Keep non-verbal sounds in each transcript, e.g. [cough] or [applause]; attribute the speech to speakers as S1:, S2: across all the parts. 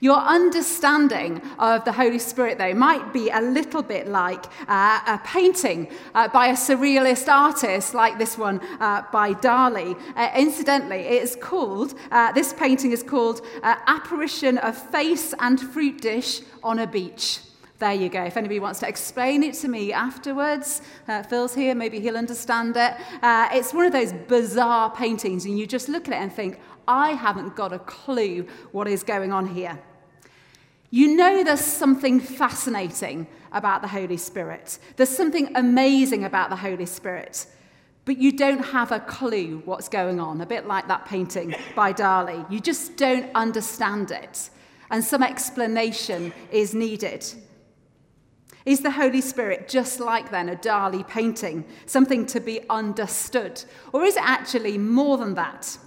S1: Your understanding of the Holy Spirit, though, might be a little bit like uh, a painting uh, by a surrealist artist like this one uh, by Dali. Uh, incidentally, it is called, uh, this painting is called uh, Apparition of Face and Fruit Dish on a Beach. There you go. If anybody wants to explain it to me afterwards, uh, Phil's here, maybe he'll understand it. Uh, it's one of those bizarre paintings, and you just look at it and think, I haven't got a clue what is going on here. You know there's something fascinating about the Holy Spirit. There's something amazing about the Holy Spirit, but you don't have a clue what's going on, a bit like that painting by Dali. You just don't understand it, and some explanation is needed. Is the Holy Spirit just like then a Dali painting, something to be understood? Or is it actually more than that?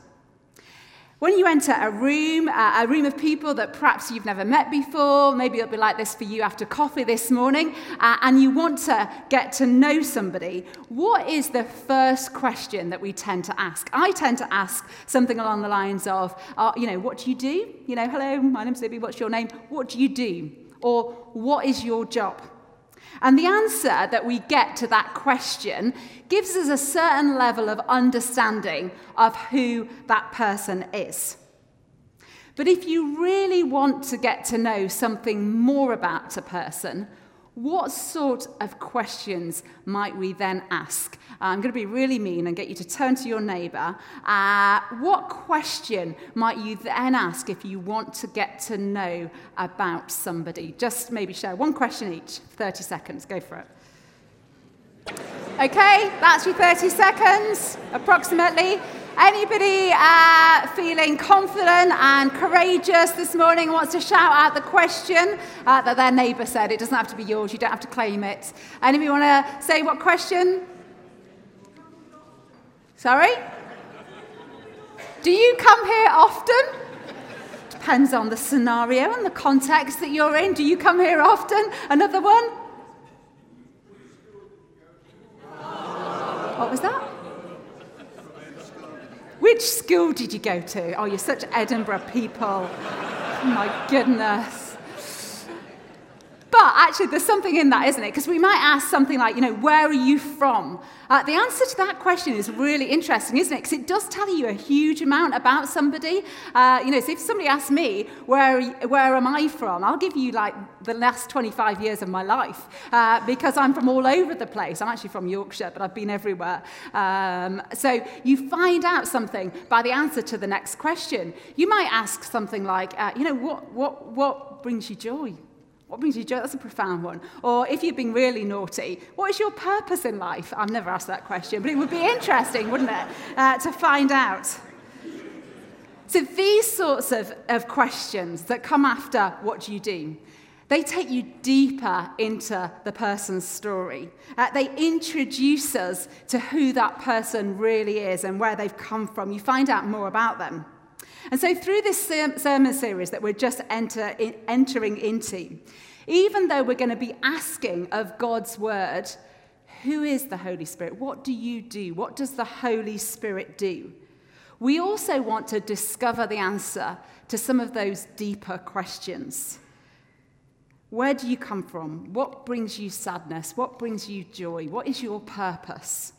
S1: When you enter a room, uh, a room of people that perhaps you've never met before, maybe it'll be like this for you after coffee this morning, uh, and you want to get to know somebody, what is the first question that we tend to ask? I tend to ask something along the lines of, uh, you know, what do you do? You know, hello, my name's Libby, what's your name? What do you do? Or what is your job? And the answer that we get to that question gives us a certain level of understanding of who that person is. But if you really want to get to know something more about a person, what sort of questions might we then ask? I'm going to be really mean and get you to turn to your neighbour. Uh, what question might you then ask if you want to get to know about somebody? Just maybe share one question each, 30 seconds. Go for it. Okay, that's your 30 seconds, approximately. Anybody uh, feeling confident and courageous this morning wants to shout out the question uh, that their neighbour said? It doesn't have to be yours, you don't have to claim it. Anybody want to say what question? Sorry? Do you come here often? Depends on the scenario and the context that you're in. Do you come here often? Another one? What was that? Which school did you go to? Oh, you're such Edinburgh people. My goodness. But actually, there's something in that, isn't it? Because we might ask something like, you know, where are you from? Uh, the answer to that question is really interesting, isn't it? Because it does tell you a huge amount about somebody. Uh, you know, so if somebody asks me, where, where am I from? I'll give you like the last 25 years of my life uh, because I'm from all over the place. I'm actually from Yorkshire, but I've been everywhere. Um, so you find out something by the answer to the next question. You might ask something like, uh, you know, what, what, what brings you joy? What brings you joy? That's a profound one. Or if you've been really naughty, what is your purpose in life? I've never asked that question, but it would be interesting, wouldn't it, uh, to find out. So these sorts of, of questions that come after what you do, they take you deeper into the person's story. Uh, they introduce us to who that person really is and where they've come from. You find out more about them. And so, through this sermon series that we're just enter, in, entering into, even though we're going to be asking of God's word, who is the Holy Spirit? What do you do? What does the Holy Spirit do? We also want to discover the answer to some of those deeper questions. Where do you come from? What brings you sadness? What brings you joy? What is your purpose?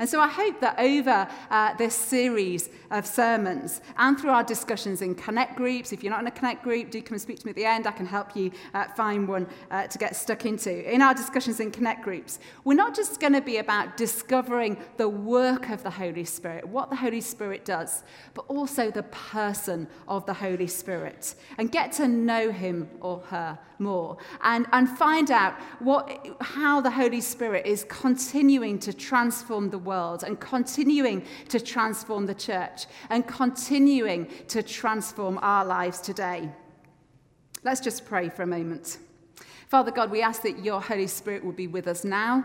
S1: And so I hope that over uh, this series of sermons and through our discussions in connect groups, if you're not in a connect group, do come and speak to me at the end. I can help you uh, find one uh, to get stuck into. In our discussions in connect groups, we're not just going to be about discovering the work of the Holy Spirit, what the Holy Spirit does, but also the person of the Holy Spirit and get to know him or her more and, and find out what, how the Holy Spirit is continuing to transform the world and continuing to transform the church and continuing to transform our lives today. Let's just pray for a moment. Father God, we ask that your Holy Spirit will be with us now,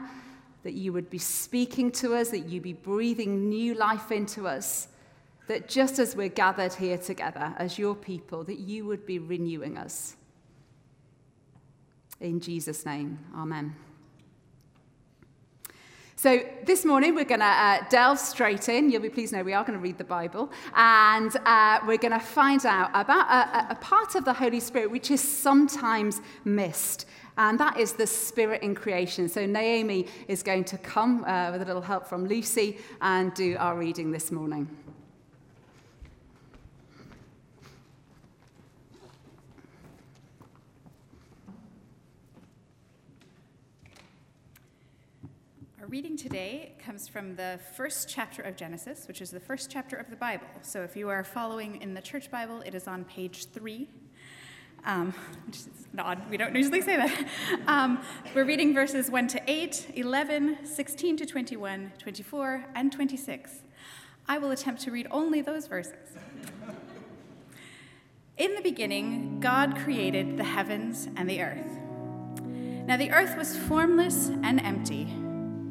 S1: that you would be speaking to us, that you be breathing new life into us, that just as we're gathered here together as your people, that you would be renewing us. In Jesus' name, amen. So, this morning we're going to uh, delve straight in. You'll be pleased to know we are going to read the Bible. And uh, we're going to find out about a, a, part of the Holy Spirit which is sometimes missed. And that is the Spirit in creation. So, Naomi is going to come uh, with a little help from Lucy and do our reading this morning.
S2: Our reading today comes from the first chapter of Genesis, which is the first chapter of the Bible. So if you are following in the church Bible, it is on page three. Um, which is odd, we don't usually say that. Um, we're reading verses 1 to 8, 11, 16 to 21, 24, and 26. I will attempt to read only those verses. In the beginning, God created the heavens and the earth. Now the earth was formless and empty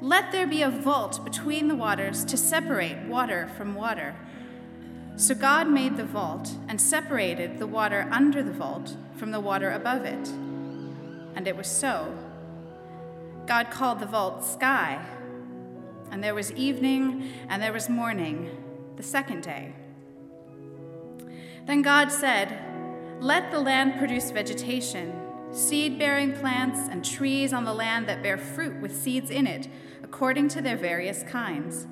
S2: let there be a vault between the waters to separate water from water. So God made the vault and separated the water under the vault from the water above it. And it was so. God called the vault sky. And there was evening and there was morning, the second day. Then God said, Let the land produce vegetation, seed bearing plants, and trees on the land that bear fruit with seeds in it according to their various kinds.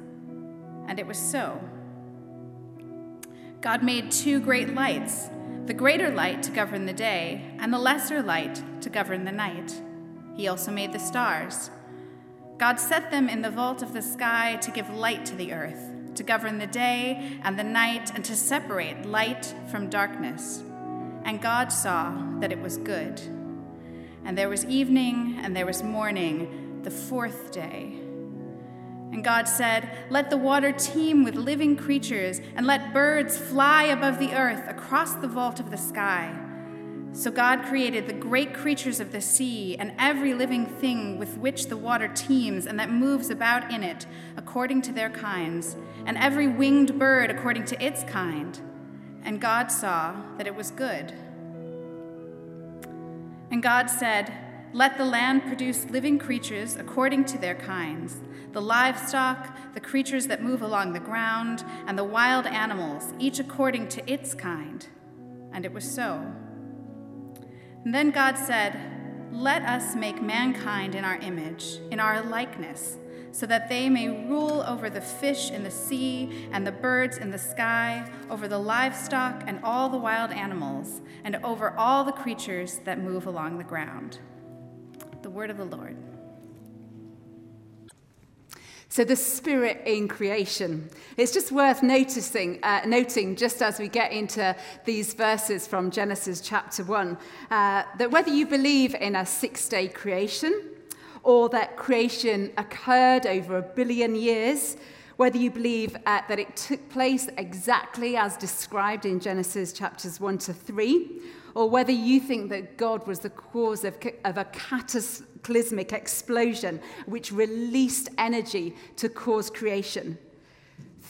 S2: And it was so. God made two great lights the greater light to govern the day, and the lesser light to govern the night. He also made the stars. God set them in the vault of the sky to give light to the earth, to govern the day and the night, and to separate light from darkness. And God saw that it was good. And there was evening, and there was morning, the fourth day. And God said, Let the water teem with living creatures, and let birds fly above the earth across the vault of the sky. So God created the great creatures of the sea, and every living thing with which the water teems and that moves about in it, according to their kinds, and every winged bird according to its kind. And God saw that it was good. And God said, Let the land produce living creatures according to their kinds the livestock, the creatures that move along the ground, and the wild animals, each according to its kind. And it was so. And then God said, Let us make mankind in our image, in our likeness, so that they may rule over the fish in the sea and the birds in the sky, over the livestock and all the wild animals, and over all the creatures that move along the ground. The word of the Lord.
S1: So, the spirit in creation. It's just worth noticing, uh, noting, just as we get into these verses from Genesis chapter 1, uh, that whether you believe in a six day creation or that creation occurred over a billion years, whether you believe uh, that it took place exactly as described in Genesis chapters 1 to 3, or whether you think that God was the cause of, of a cataclysmic explosion which released energy to cause creation.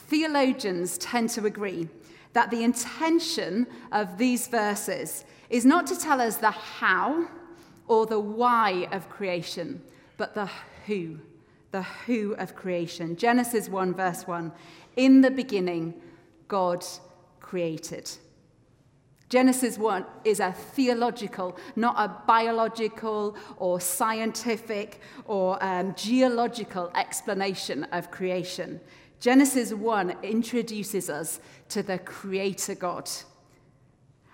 S1: Theologians tend to agree that the intention of these verses is not to tell us the how or the why of creation, but the who, the who of creation. Genesis 1, verse 1 In the beginning, God created. Genesis 1 is a theological, not a biological or scientific or um, geological explanation of creation. Genesis 1 introduces us to the Creator God.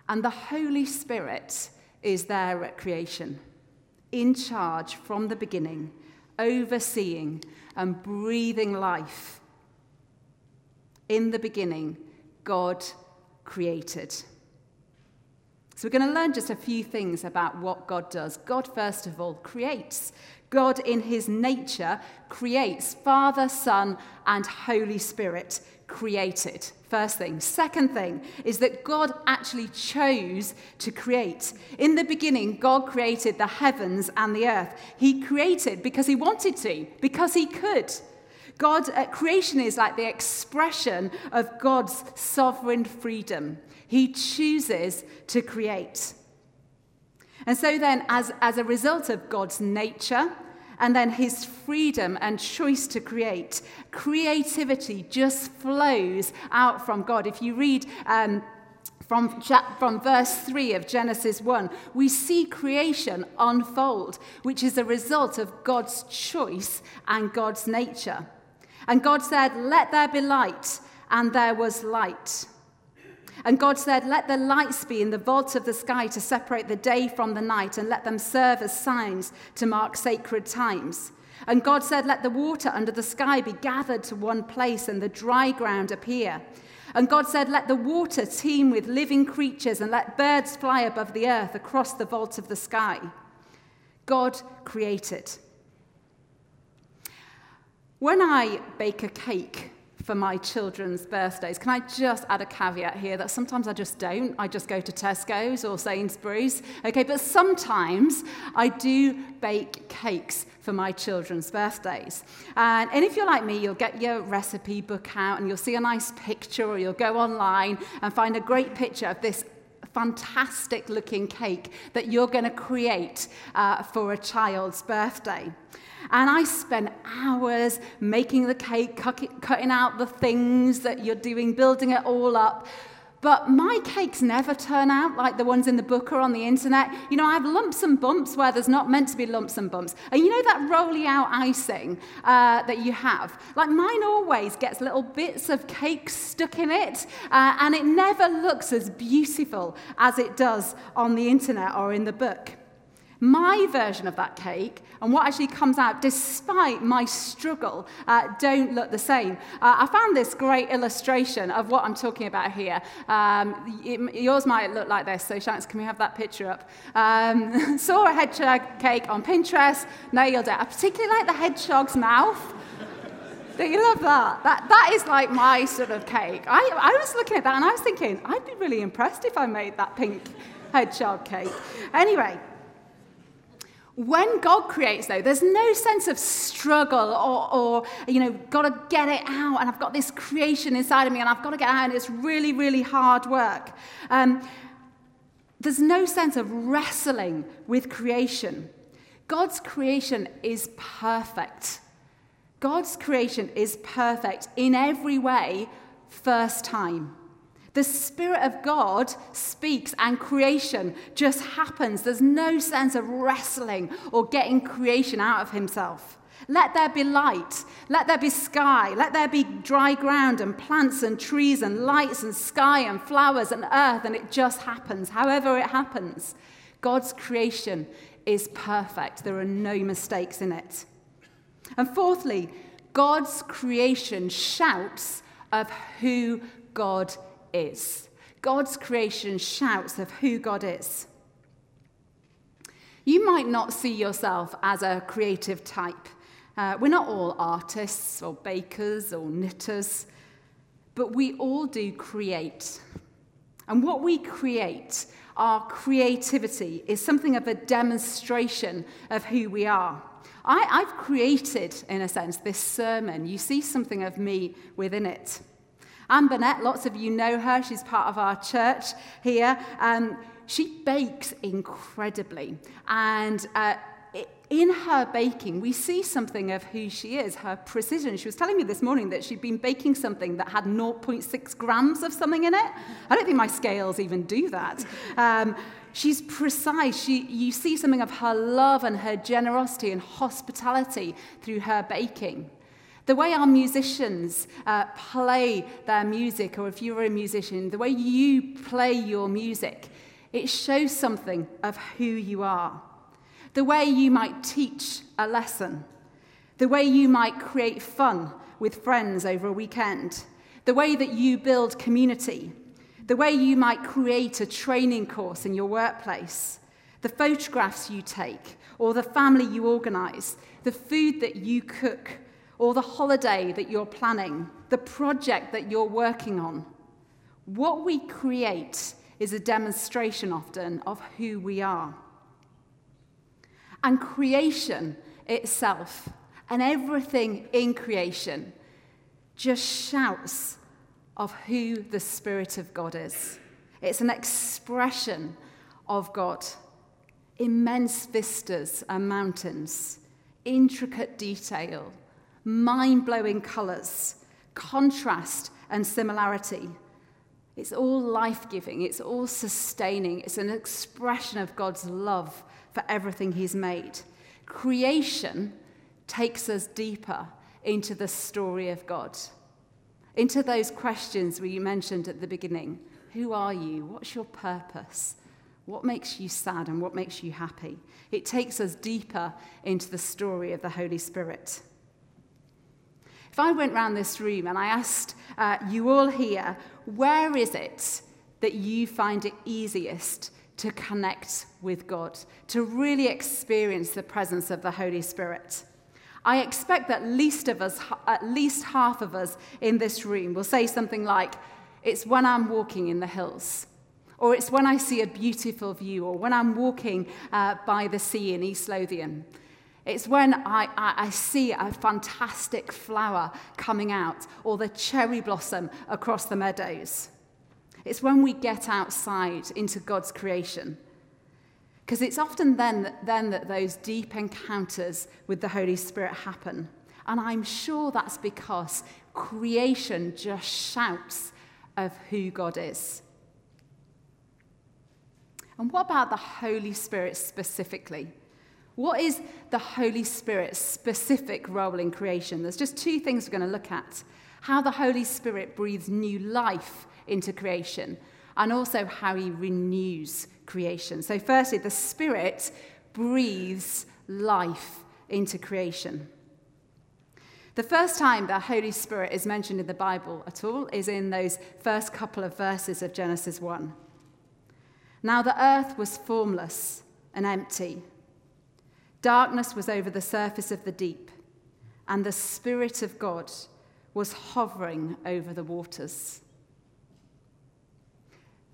S1: And the Holy Spirit is there at creation, in charge from the beginning, overseeing and breathing life. In the beginning, God created. So, we're going to learn just a few things about what God does. God, first of all, creates. God, in his nature, creates Father, Son, and Holy Spirit created. First thing. Second thing is that God actually chose to create. In the beginning, God created the heavens and the earth. He created because he wanted to, because he could. God, uh, creation is like the expression of God's sovereign freedom. He chooses to create. And so, then, as, as a result of God's nature and then his freedom and choice to create, creativity just flows out from God. If you read, um, from, from verse 3 of Genesis 1, we see creation unfold, which is a result of God's choice and God's nature. And God said, Let there be light, and there was light. And God said, Let the lights be in the vault of the sky to separate the day from the night, and let them serve as signs to mark sacred times. And God said, Let the water under the sky be gathered to one place, and the dry ground appear. And God said, Let the water teem with living creatures, and let birds fly above the earth across the vault of the sky. God created. When I bake a cake, for my children's birthdays. Can I just add a caveat here that sometimes I just don't? I just go to Tesco's or Sainsbury's. Okay, but sometimes I do bake cakes for my children's birthdays. And, and if you're like me, you'll get your recipe book out and you'll see a nice picture, or you'll go online and find a great picture of this fantastic looking cake that you're going to create uh, for a child's birthday. And I spent hours making the cake, cutting out the things that you're doing, building it all up. But my cakes never turn out like the ones in the book or on the internet. You know, I have lumps and bumps where there's not meant to be lumps and bumps. And you know that rolly out icing uh, that you have? Like mine always gets little bits of cake stuck in it, uh, and it never looks as beautiful as it does on the internet or in the book. My version of that cake and what actually comes out, despite my struggle, uh, don't look the same. Uh, I found this great illustration of what I'm talking about here. Um, it, yours might look like this, so Shanks, can we have that picture up? Um, [laughs] saw a hedgehog cake on Pinterest, nailed it. I particularly like the hedgehog's mouth. Don't you love that? That, that is like my sort of cake. I, I was looking at that and I was thinking, I'd be really impressed if I made that pink hedgehog cake. Anyway, when God creates, though, there's no sense of struggle or, or, you know, got to get it out, and I've got this creation inside of me, and I've got to get out, and it's really, really hard work. Um, there's no sense of wrestling with creation. God's creation is perfect. God's creation is perfect in every way, first time. The Spirit of God speaks and creation just happens. There's no sense of wrestling or getting creation out of Himself. Let there be light. Let there be sky. Let there be dry ground and plants and trees and lights and sky and flowers and earth. And it just happens, however it happens. God's creation is perfect. There are no mistakes in it. And fourthly, God's creation shouts of who God is. God's creation shouts of who God is. You might not see yourself as a creative type. Uh, we're not all artists or bakers or knitters, but we all do create. And what we create, our creativity, is something of a demonstration of who we are. I, I've created, in a sense, this sermon. You see something of me within it. Anne Burnett, lots of you know her. She's part of our church here. Um, she bakes incredibly. And uh, in her baking, we see something of who she is, her precision. She was telling me this morning that she'd been baking something that had 0.6 grams of something in it. I don't think my scales even do that. Um, she's precise. She, you see something of her love and her generosity and hospitality through her baking. The way our musicians uh, play their music, or if you're a musician, the way you play your music, it shows something of who you are. The way you might teach a lesson, the way you might create fun with friends over a weekend, the way that you build community, the way you might create a training course in your workplace, the photographs you take, or the family you organize, the food that you cook, or the holiday that you're planning, the project that you're working on. What we create is a demonstration often of who we are. And creation itself and everything in creation just shouts of who the Spirit of God is. It's an expression of God. Immense vistas and mountains, intricate detail, mind blowing colours, contrast and similarity. It's all life giving, it's all sustaining, it's an expression of God's love for everything He's made. Creation takes us deeper into the story of God, into those questions we mentioned at the beginning Who are you? What's your purpose? What makes you sad and what makes you happy? It takes us deeper into the story of the Holy Spirit. If I went round this room and I asked uh, you all here, where is it that you find it easiest to connect with God, to really experience the presence of the Holy Spirit? I expect that least of us, at least half of us in this room will say something like, It's when I'm walking in the hills, or it's when I see a beautiful view, or when I'm walking uh, by the sea in East Lothian. It's when I, I, I, see a fantastic flower coming out, or the cherry blossom across the meadows. It's when we get outside into God's creation because it's often then that, then that those deep encounters with the Holy Spirit happen. And I'm sure that's because creation just shouts of who God is. And what about the Holy Spirit specifically? What is the Holy Spirit's specific role in creation? There's just two things we're going to look at how the Holy Spirit breathes new life into creation, and also how he renews creation. So, firstly, the Spirit breathes life into creation. The first time the Holy Spirit is mentioned in the Bible at all is in those first couple of verses of Genesis 1. Now the earth was formless and empty. Darkness was over the surface of the deep, and the Spirit of God was hovering over the waters.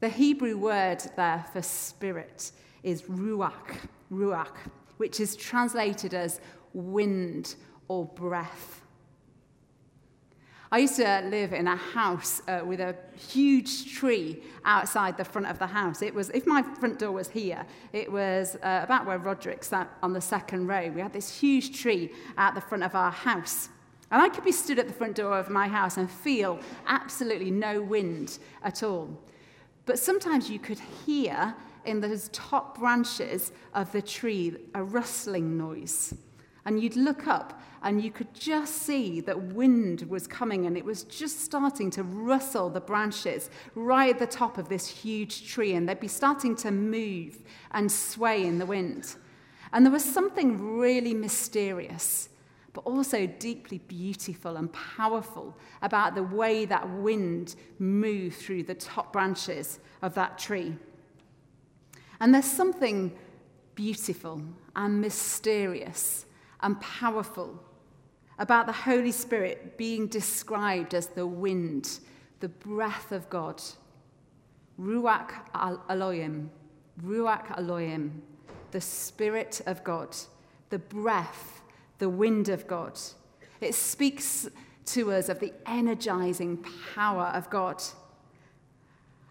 S1: The Hebrew word there for spirit is ruach, ruach, which is translated as wind or breath. I used to live in a house uh, with a huge tree outside the front of the house. It was, if my front door was here, it was uh, about where Roderick sat on the second row. We had this huge tree at the front of our house. And I could be stood at the front door of my house and feel absolutely no wind at all. But sometimes you could hear in those top branches of the tree a rustling noise. And you'd look up and you could just see that wind was coming and it was just starting to rustle the branches right at the top of this huge tree. And they'd be starting to move and sway in the wind. And there was something really mysterious but also deeply beautiful and powerful about the way that wind moved through the top branches of that tree. And there's something beautiful and mysterious and powerful about the Holy Spirit being described as the wind, the breath of God. Ruach Elohim, Ruach Elohim, the Spirit of God, the breath the wind of God. It speaks to us of the energizing power of God.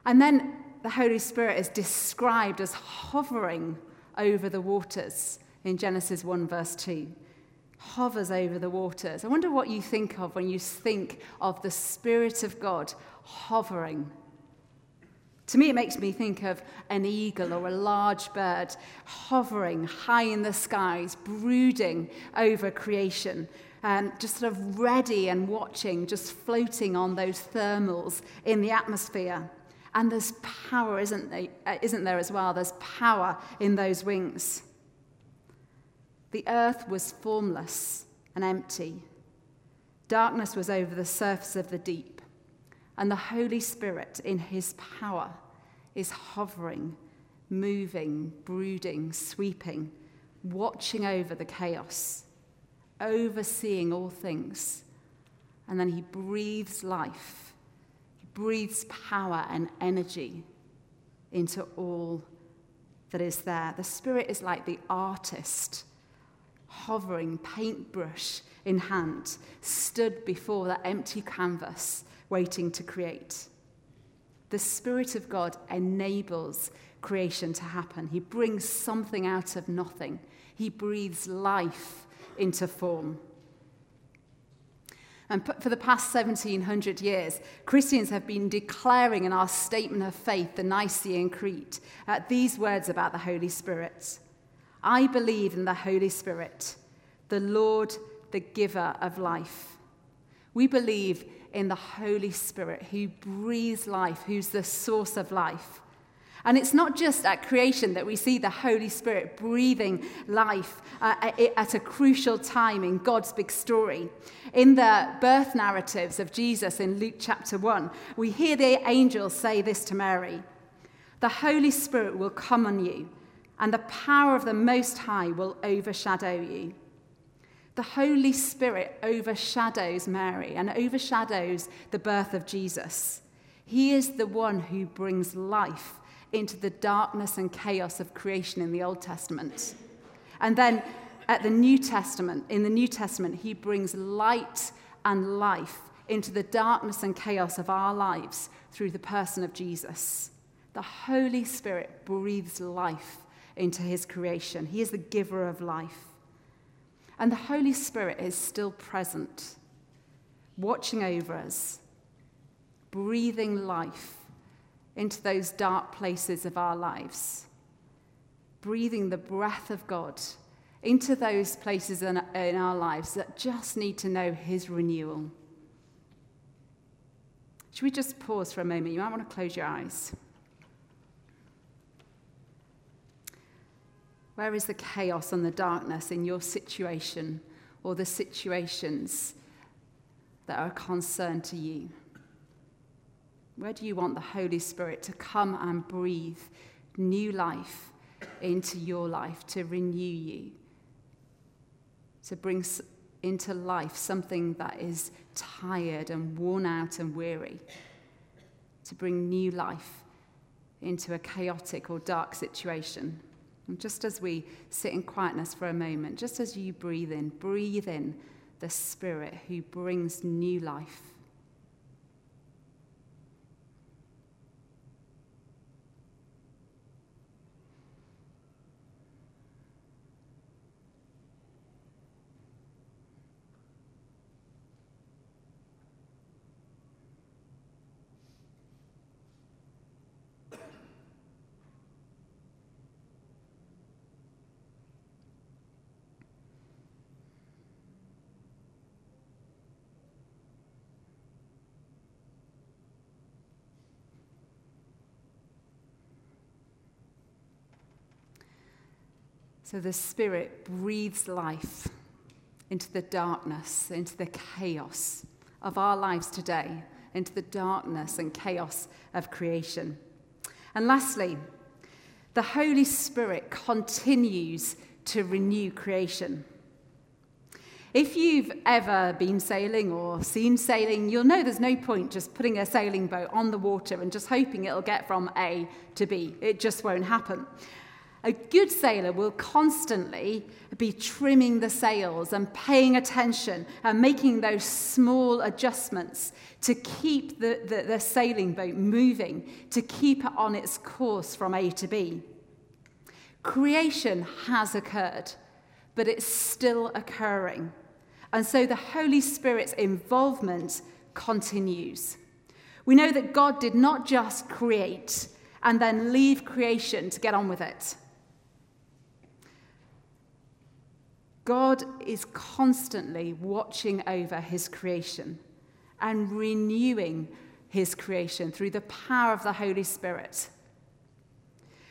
S1: And then the Holy Spirit is described as hovering over the waters in Genesis 1, verse 2. Hovers over the waters. I wonder what you think of when you think of the Spirit of God hovering to me, it makes me think of an eagle or a large bird hovering high in the skies, brooding over creation, um, just sort of ready and watching, just floating on those thermals in the atmosphere. And there's power, isn't there, uh, isn't there as well? There's power in those wings. The earth was formless and empty. Darkness was over the surface of the deep And the Holy Spirit, in his power, is hovering, moving, brooding, sweeping, watching over the chaos, overseeing all things. And then he breathes life, he breathes power and energy into all that is there. The Spirit is like the artist hovering, paintbrush in hand, stood before that empty canvas, waiting to create. The Spirit of God enables creation to happen. He brings something out of nothing, He breathes life into form. And for the past 1700 years, Christians have been declaring in our statement of faith, the Nicene Creed, uh, these words about the Holy Spirit I believe in the Holy Spirit, the Lord, the giver of life. We believe in the Holy Spirit who breathes life, who's the source of life. And it's not just at creation that we see the Holy Spirit breathing life uh, at a crucial time in God's big story. In the birth narratives of Jesus in Luke chapter 1, we hear the angels say this to Mary The Holy Spirit will come on you, and the power of the Most High will overshadow you. The Holy Spirit overshadows Mary and overshadows the birth of Jesus. He is the one who brings life into the darkness and chaos of creation in the Old Testament. And then at the New Testament, in the New Testament, he brings light and life into the darkness and chaos of our lives through the person of Jesus. The Holy Spirit breathes life into his creation. He is the giver of life. And the Holy Spirit is still present, watching over us, breathing life into those dark places of our lives, breathing the breath of God into those places in, in our lives that just need to know His renewal. Should we just pause for a moment? You might want to close your eyes. Where is the chaos and the darkness in your situation or the situations that are a concern to you? Where do you want the Holy Spirit to come and breathe new life into your life, to renew you, to bring into life something that is tired and worn out and weary, to bring new life into a chaotic or dark situation? And just as we sit in quietness for a moment, just as you breathe in, breathe in the Spirit who brings new life So the Spirit breathes life into the darkness, into the chaos of our lives today, into the darkness and chaos of creation. And lastly, the Holy Spirit continues to renew creation. If you've ever been sailing or seen sailing, you'll know there's no point just putting a sailing boat on the water and just hoping it'll get from A to B. It just won't happen. A good sailor will constantly be trimming the sails and paying attention and making those small adjustments to keep the, the, the, sailing boat moving, to keep it on its course from A to B. Creation has occurred, but it's still occurring. And so the Holy Spirit's involvement continues. We know that God did not just create and then leave creation to get on with it. God is constantly watching over his creation and renewing his creation through the power of the Holy Spirit.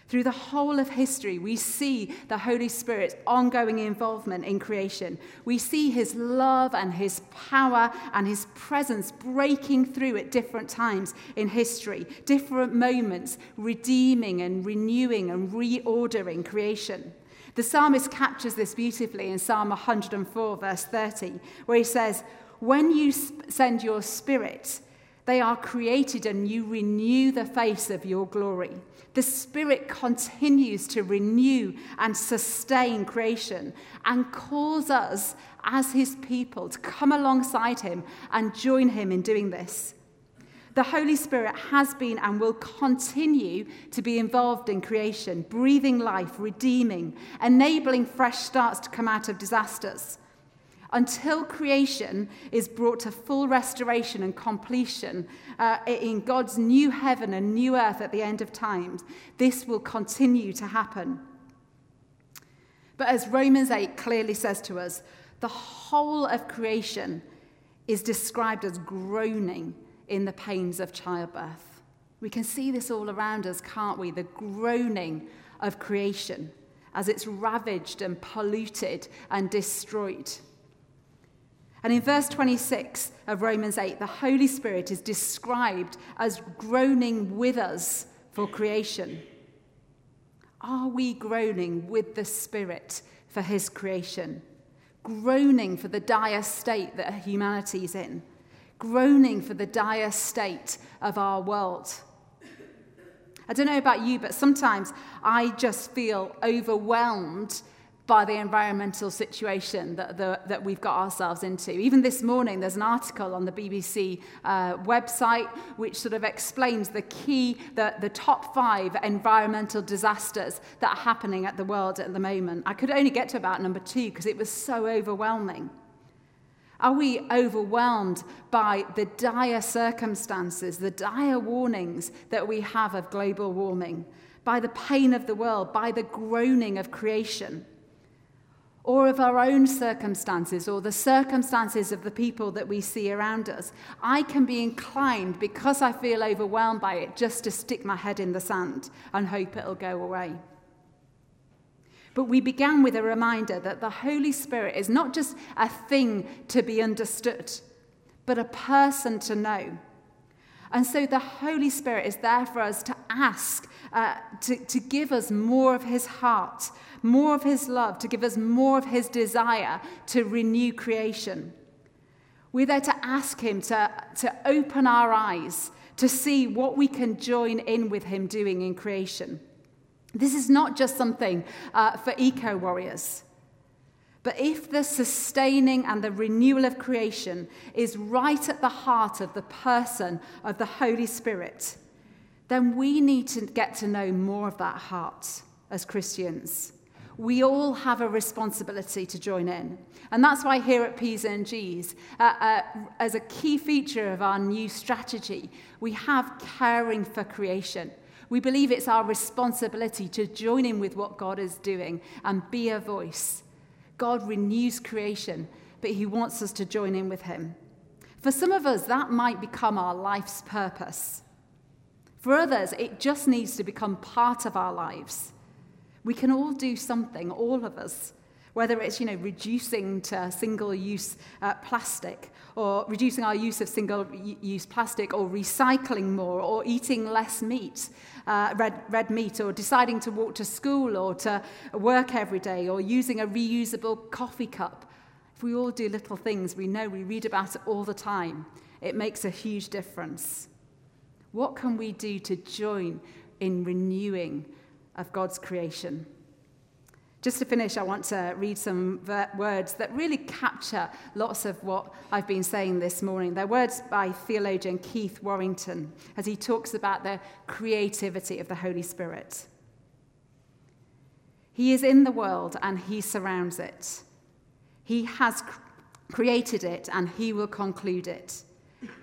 S1: Through the whole of history, we see the Holy Spirit's ongoing involvement in creation. We see his love and his power and his presence breaking through at different times in history, different moments, redeeming and renewing and reordering creation. The psalmist captures this beautifully in Psalm 104, verse 30, where he says, When you send your spirit, they are created and you renew the face of your glory. The Spirit continues to renew and sustain creation and calls us as His people to come alongside Him and join Him in doing this. The Holy Spirit has been and will continue to be involved in creation, breathing life, redeeming, enabling fresh starts to come out of disasters until creation is brought to full restoration and completion uh, in God's new heaven and new earth at the end of times, this will continue to happen. But as Romans 8 clearly says to us, the whole of creation is described as groaning in the pains of childbirth. We can see this all around us, can't we? The groaning of creation as it's ravaged and polluted and destroyed. And in verse 26 of Romans 8, the Holy Spirit is described as groaning with us for creation. Are we groaning with the Spirit for his creation? Groaning for the dire state that humanity is in? Groaning for the dire state of our world? I don't know about you, but sometimes I just feel overwhelmed by the environmental situation that, the, that we've got ourselves into. Even this morning, there's an article on the BBC uh, website which sort of explains the key, the, the top five environmental disasters that are happening at the world at the moment. I could only get to about number two because it was so overwhelming. Are we overwhelmed by the dire circumstances, the dire warnings that we have of global warming, by the pain of the world, by the groaning of creation? or of our own circumstances or the circumstances of the people that we see around us, I can be inclined, because I feel overwhelmed by it, just to stick my head in the sand and hope it'll go away. But we began with a reminder that the Holy Spirit is not just a thing to be understood, but a person to know. And so the Holy Spirit is there for us to ask, uh, to, to give us more of His heart, more of His love, to give us more of His desire to renew creation. We're there to ask Him to, to open our eyes to see what we can join in with Him doing in creation. This is not just something uh, for eco warriors. But if the sustaining and the renewal of creation is right at the heart of the person of the Holy Spirit, then we need to get to know more of that heart as Christians. We all have a responsibility to join in. And that's why here at P's and G's, uh, uh, as a key feature of our new strategy, we have caring for creation. We believe it's our responsibility to join in with what God is doing and be a voice. God renews creation, but he wants us to join in with him. For some of us, that might become our life's purpose. For others, it just needs to become part of our lives. We can all do something, all of us, whether it's you know reducing to single-use uh, plastic or reducing our use of single-use plastic or recycling more or eating less meat uh, red, red meat or deciding to walk to school or to work every day or using a reusable coffee cup. If we all do little things we know we read about it all the time. It makes a huge difference. What can we do to join in renewing of god's creation just to finish, I want to read some words that really capture lots of what I've been saying this morning. They're words by theologian Keith Warrington as he talks about the creativity of the Holy Spirit. He is in the world and he surrounds it. He has created it and he will conclude it,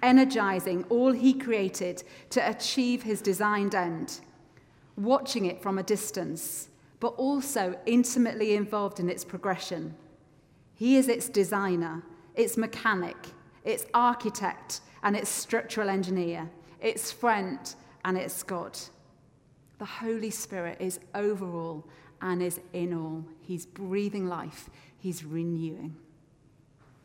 S1: energizing all he created to achieve his designed end, watching it from a distance but also intimately involved in its progression. He is its designer, its mechanic, its architect, and its structural engineer, its friend, and its God. The Holy Spirit is over all and is in all. He's breathing life, He's renewing.